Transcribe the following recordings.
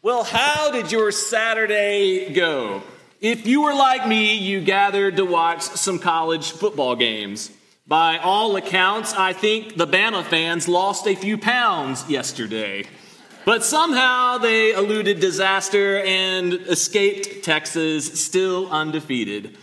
Well, how did your Saturday go? If you were like me, you gathered to watch some college football games. By all accounts, I think the Bama fans lost a few pounds yesterday. But somehow they eluded disaster and escaped Texas still undefeated.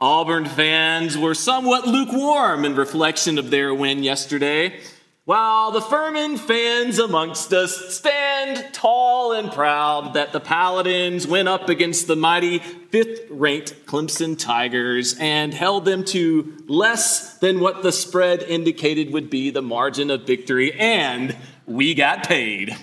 Auburn fans were somewhat lukewarm in reflection of their win yesterday. While the Furman fans amongst us stand tall and proud that the Paladins went up against the mighty fifth ranked Clemson Tigers and held them to less than what the spread indicated would be the margin of victory, and we got paid.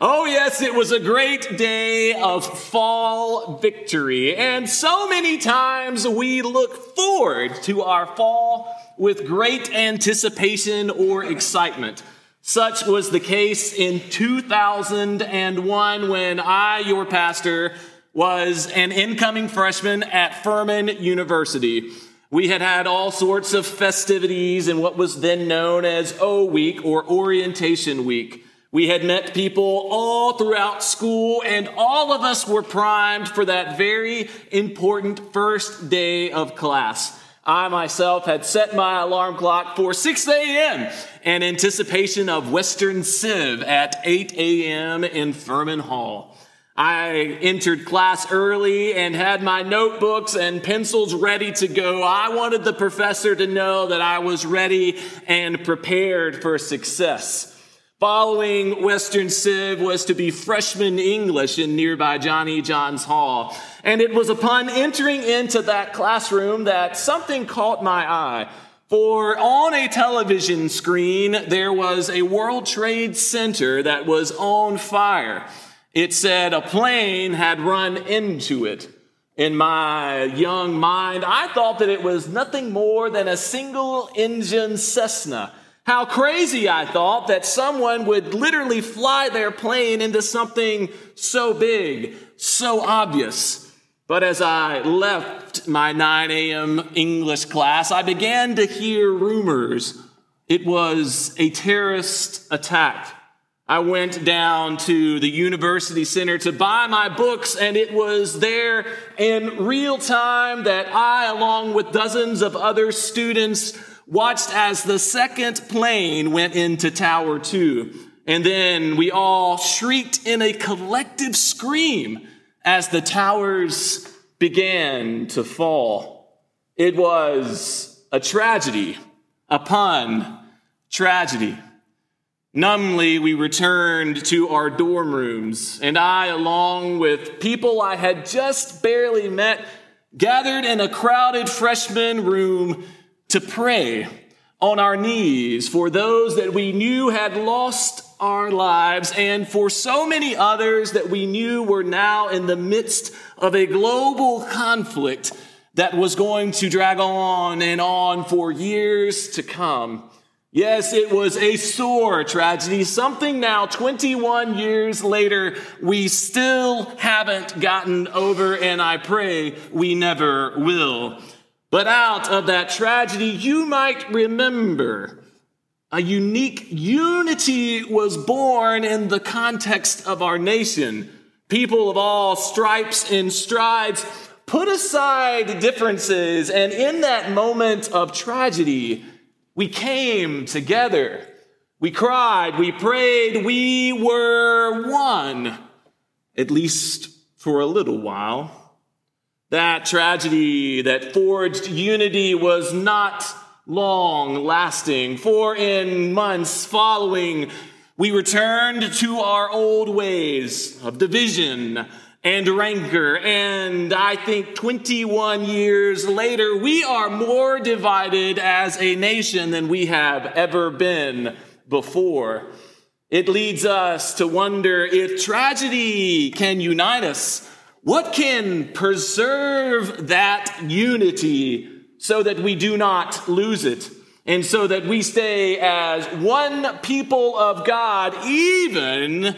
Oh, yes, it was a great day of fall victory. And so many times we look forward to our fall with great anticipation or excitement. Such was the case in 2001 when I, your pastor, was an incoming freshman at Furman University. We had had all sorts of festivities in what was then known as O Week or Orientation Week. We had met people all throughout school, and all of us were primed for that very important first day of class. I myself had set my alarm clock for 6 a.m. in anticipation of Western Civ at 8 a.m. in Furman Hall. I entered class early and had my notebooks and pencils ready to go. I wanted the professor to know that I was ready and prepared for success. Following Western Civ was to be freshman English in nearby Johnny John's Hall. And it was upon entering into that classroom that something caught my eye. For on a television screen, there was a World Trade Center that was on fire. It said a plane had run into it. In my young mind, I thought that it was nothing more than a single engine Cessna how crazy I thought that someone would literally fly their plane into something so big, so obvious. But as I left my 9 a.m. English class, I began to hear rumors. It was a terrorist attack. I went down to the university center to buy my books, and it was there in real time that I, along with dozens of other students, watched as the second plane went into Tower 2. And then we all shrieked in a collective scream as the towers began to fall. It was a tragedy upon tragedy. Numbly, we returned to our dorm rooms, and I, along with people I had just barely met, gathered in a crowded freshman room to pray on our knees for those that we knew had lost our lives and for so many others that we knew were now in the midst of a global conflict that was going to drag on and on for years to come. Yes, it was a sore tragedy, something now 21 years later we still haven't gotten over, and I pray we never will. But out of that tragedy, you might remember a unique unity was born in the context of our nation. People of all stripes and strides put aside differences, and in that moment of tragedy, we came together. We cried, we prayed, we were one, at least for a little while. That tragedy that forged unity was not long lasting, for in months following, we returned to our old ways of division and rancor. And I think 21 years later, we are more divided as a nation than we have ever been before. It leads us to wonder if tragedy can unite us what can preserve that unity so that we do not lose it? And so that we stay as one people of God, even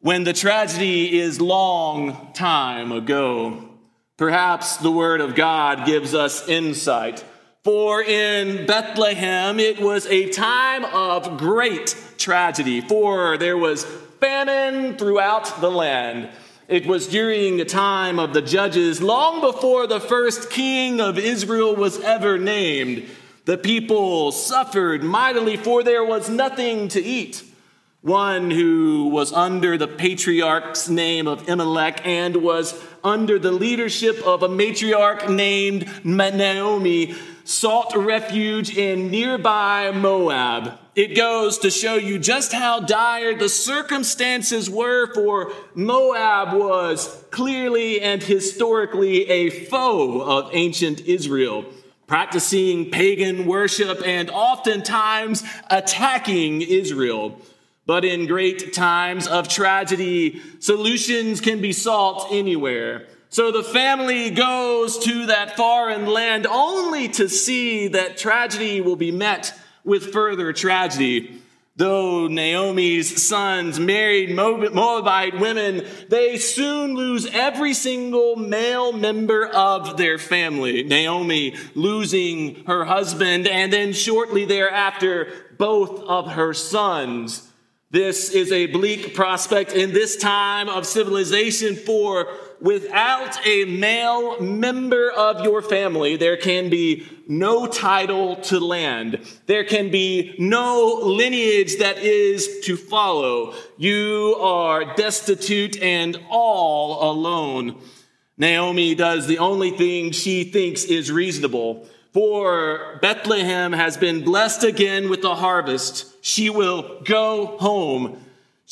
when the tragedy is long time ago. Perhaps the word of God gives us insight. For in Bethlehem, it was a time of great tragedy, for there was famine throughout the land. It was during the time of the judges, long before the first king of Israel was ever named. The people suffered mightily, for there was nothing to eat. One who was under the patriarch's name of Elimelech and was under the leadership of a matriarch named Naomi sought refuge in nearby Moab. It goes to show you just how dire the circumstances were, for Moab was clearly and historically a foe of ancient Israel, practicing pagan worship and oftentimes attacking Israel. But in great times of tragedy, solutions can be sought anywhere. So the family goes to that foreign land only to see that tragedy will be met with further tragedy. Though Naomi's sons married Moabite women, they soon lose every single male member of their family. Naomi losing her husband, and then shortly thereafter, both of her sons. This is a bleak prospect in this time of civilization for without a male member of your family, there can be no title to land. There can be no lineage that is to follow. You are destitute and all alone. Naomi does the only thing she thinks is reasonable. For Bethlehem has been blessed again with the harvest. She will go home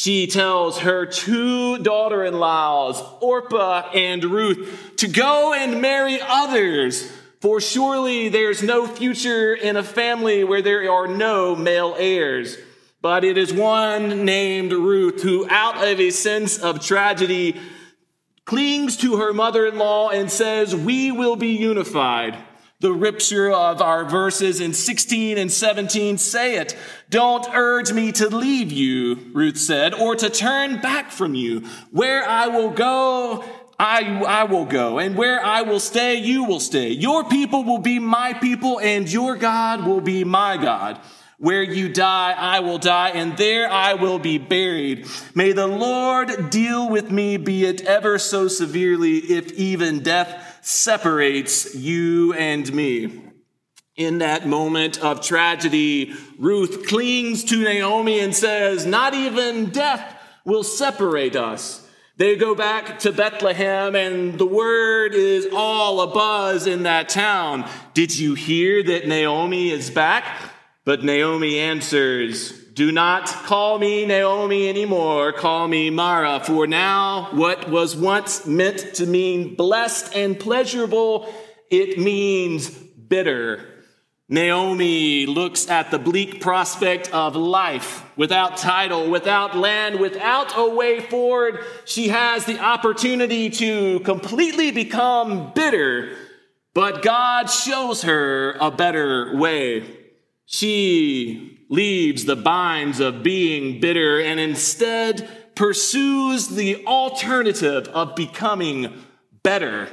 she tells her two daughter in laws, Orpah and Ruth, to go and marry others, for surely there's no future in a family where there are no male heirs. But it is one named Ruth who, out of a sense of tragedy, clings to her mother in law and says, We will be unified the rupture of our verses in 16 and 17 say it. Don't urge me to leave you, Ruth said, or to turn back from you. Where I will go, I, I will go, and where I will stay, you will stay. Your people will be my people, and your God will be my God. Where you die, I will die, and there I will be buried. May the Lord deal with me, be it ever so severely, if even death separates you and me. In that moment of tragedy, Ruth clings to Naomi and says, Not even death will separate us. They go back to Bethlehem, and the word is all abuzz in that town. Did you hear that Naomi is back? But Naomi answers, do not call me Naomi anymore. Call me Mara. For now, what was once meant to mean blessed and pleasurable, it means bitter. Naomi looks at the bleak prospect of life without title, without land, without a way forward. She has the opportunity to completely become bitter, but God shows her a better way. She leaves the binds of being bitter and instead pursues the alternative of becoming better.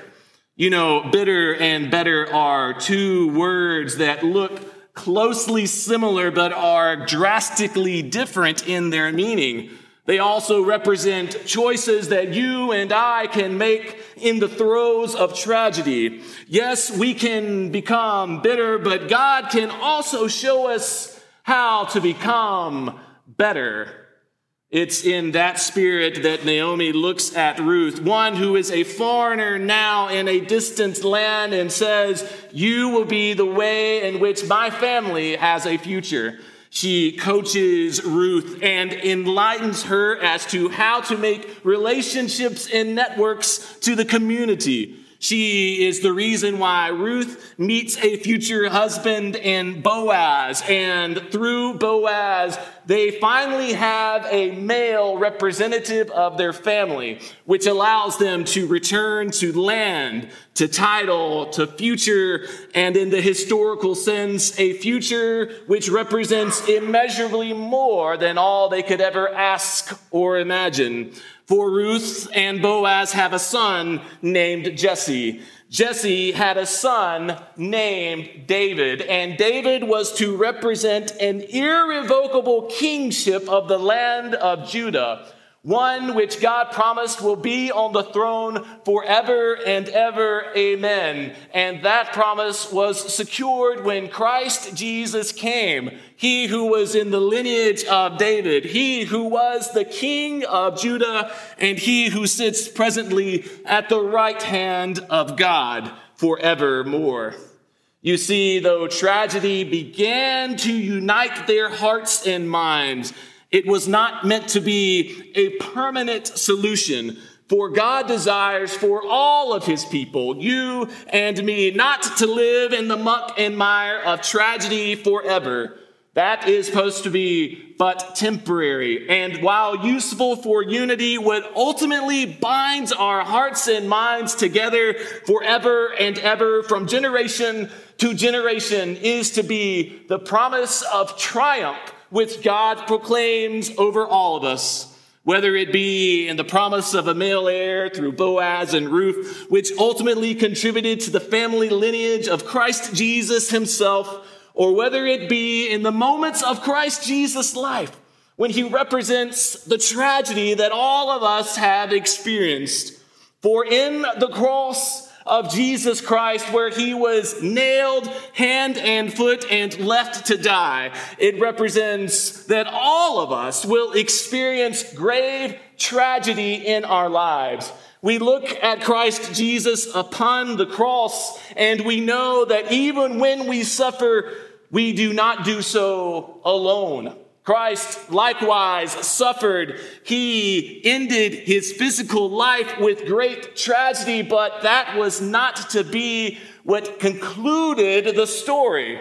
You know, bitter and better are two words that look closely similar but are drastically different in their meaning. They also represent choices that you and I can make in the throes of tragedy. Yes, we can become bitter, but God can also show us how to become better. It's in that spirit that Naomi looks at Ruth, one who is a foreigner now in a distant land, and says, You will be the way in which my family has a future. She coaches Ruth and enlightens her as to how to make relationships and networks to the community. She is the reason why Ruth meets a future husband in Boaz. And through Boaz, they finally have a male representative of their family, which allows them to return to land, to title, to future, and in the historical sense, a future which represents immeasurably more than all they could ever ask or imagine. For Ruth and Boaz have a son named Jesse. Jesse had a son named David, and David was to represent an irrevocable kingship of the land of Judah. One which God promised will be on the throne forever and ever. Amen. And that promise was secured when Christ Jesus came. He who was in the lineage of David, he who was the king of Judah, and he who sits presently at the right hand of God forevermore. You see, though tragedy began to unite their hearts and minds, it was not meant to be a permanent solution. For God desires for all of his people, you and me, not to live in the muck and mire of tragedy forever. That is supposed to be but temporary. And while useful for unity, what ultimately binds our hearts and minds together forever and ever from generation to generation is to be the promise of triumph which God proclaims over all of us, whether it be in the promise of a male heir through Boaz and Ruth, which ultimately contributed to the family lineage of Christ Jesus himself, or whether it be in the moments of Christ Jesus' life when he represents the tragedy that all of us have experienced. For in the cross, of Jesus Christ where he was nailed hand and foot and left to die. It represents that all of us will experience grave tragedy in our lives. We look at Christ Jesus upon the cross and we know that even when we suffer, we do not do so alone. Christ likewise suffered. He ended his physical life with great tragedy, but that was not to be what concluded the story.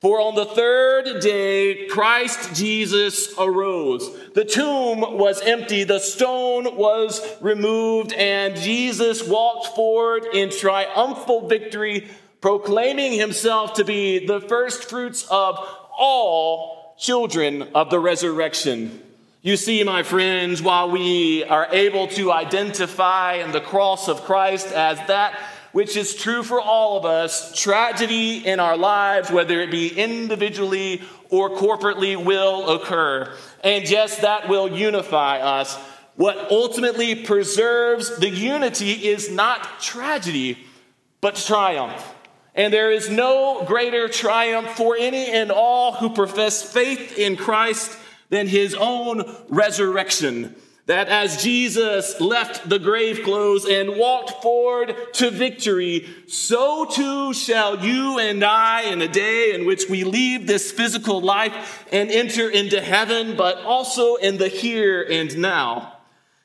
For on the third day, Christ Jesus arose. The tomb was empty, the stone was removed, and Jesus walked forward in triumphal victory, proclaiming himself to be the first fruits of all children of the resurrection. You see, my friends, while we are able to identify in the cross of Christ as that which is true for all of us, tragedy in our lives, whether it be individually or corporately, will occur. And yes, that will unify us. What ultimately preserves the unity is not tragedy, but triumph. And there is no greater triumph for any and all who profess faith in Christ than his own resurrection. That as Jesus left the grave clothes and walked forward to victory, so too shall you and I in a day in which we leave this physical life and enter into heaven, but also in the here and now.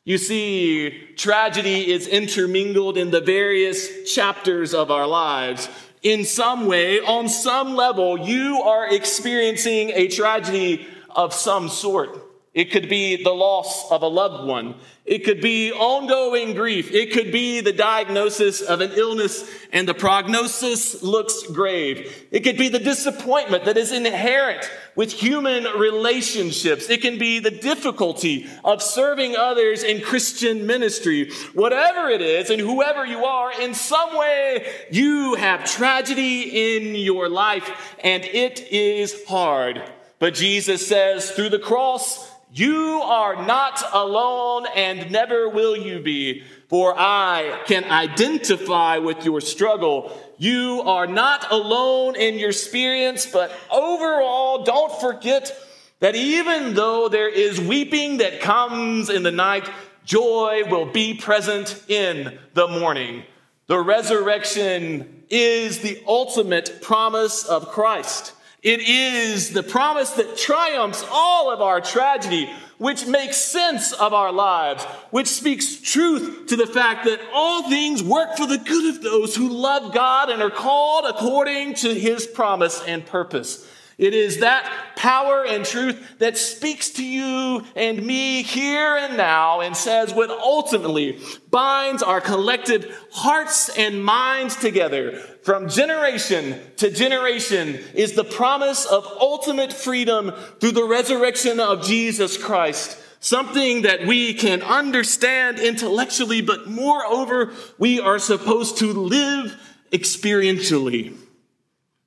You see, tragedy is intermingled in the various chapters of our lives in some way, on some level, you are experiencing a tragedy of some sort. It could be the loss of a loved one. It could be ongoing grief. It could be the diagnosis of an illness and the prognosis looks grave. It could be the disappointment that is inherent with human relationships. It can be the difficulty of serving others in Christian ministry. Whatever it is and whoever you are, in some way you have tragedy in your life and it is hard. But Jesus says through the cross, you are not alone and never will you be, for I can identify with your struggle. You are not alone in your experience, but overall, don't forget that even though there is weeping that comes in the night, joy will be present in the morning. The resurrection is the ultimate promise of Christ. It is the promise that triumphs all of our tragedy, which makes sense of our lives, which speaks truth to the fact that all things work for the good of those who love God and are called according to his promise and purpose. It is that power and truth that speaks to you and me here and now and says what ultimately binds our collective hearts and minds together from generation to generation is the promise of ultimate freedom through the resurrection of Jesus Christ. Something that we can understand intellectually, but moreover, we are supposed to live experientially.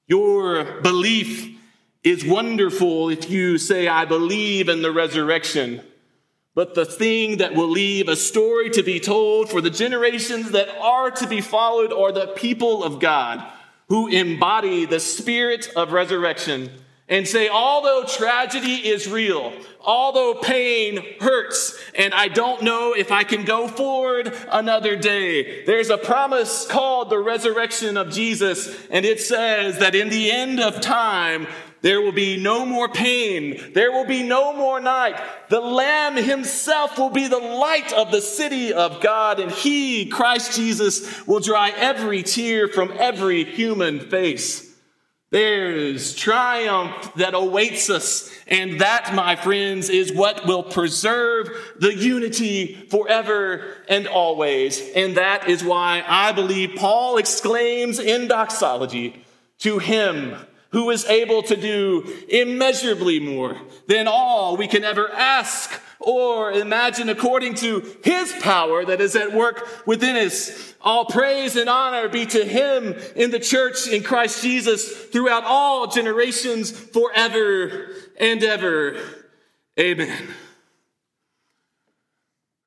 Your belief is wonderful if you say, I believe in the resurrection. but the thing that will leave a story to be told for the generations that are to be followed are the people of God who embody the spirit of resurrection and say, although tragedy is real, although pain hurts, and I don't know if I can go forward another day, there's a promise called the resurrection of Jesus, and it says that in the end of time, there will be no more pain. There will be no more night. The Lamb himself will be the light of the city of God, and he, Christ Jesus, will dry every tear from every human face. There's triumph that awaits us, and that, my friends, is what will preserve the unity forever and always. And that is why I believe Paul exclaims in doxology, to him who is able to do immeasurably more than all we can ever ask or imagine according to his power that is at work within us. All praise and honor be to him in the church in Christ Jesus throughout all generations forever and ever. Amen.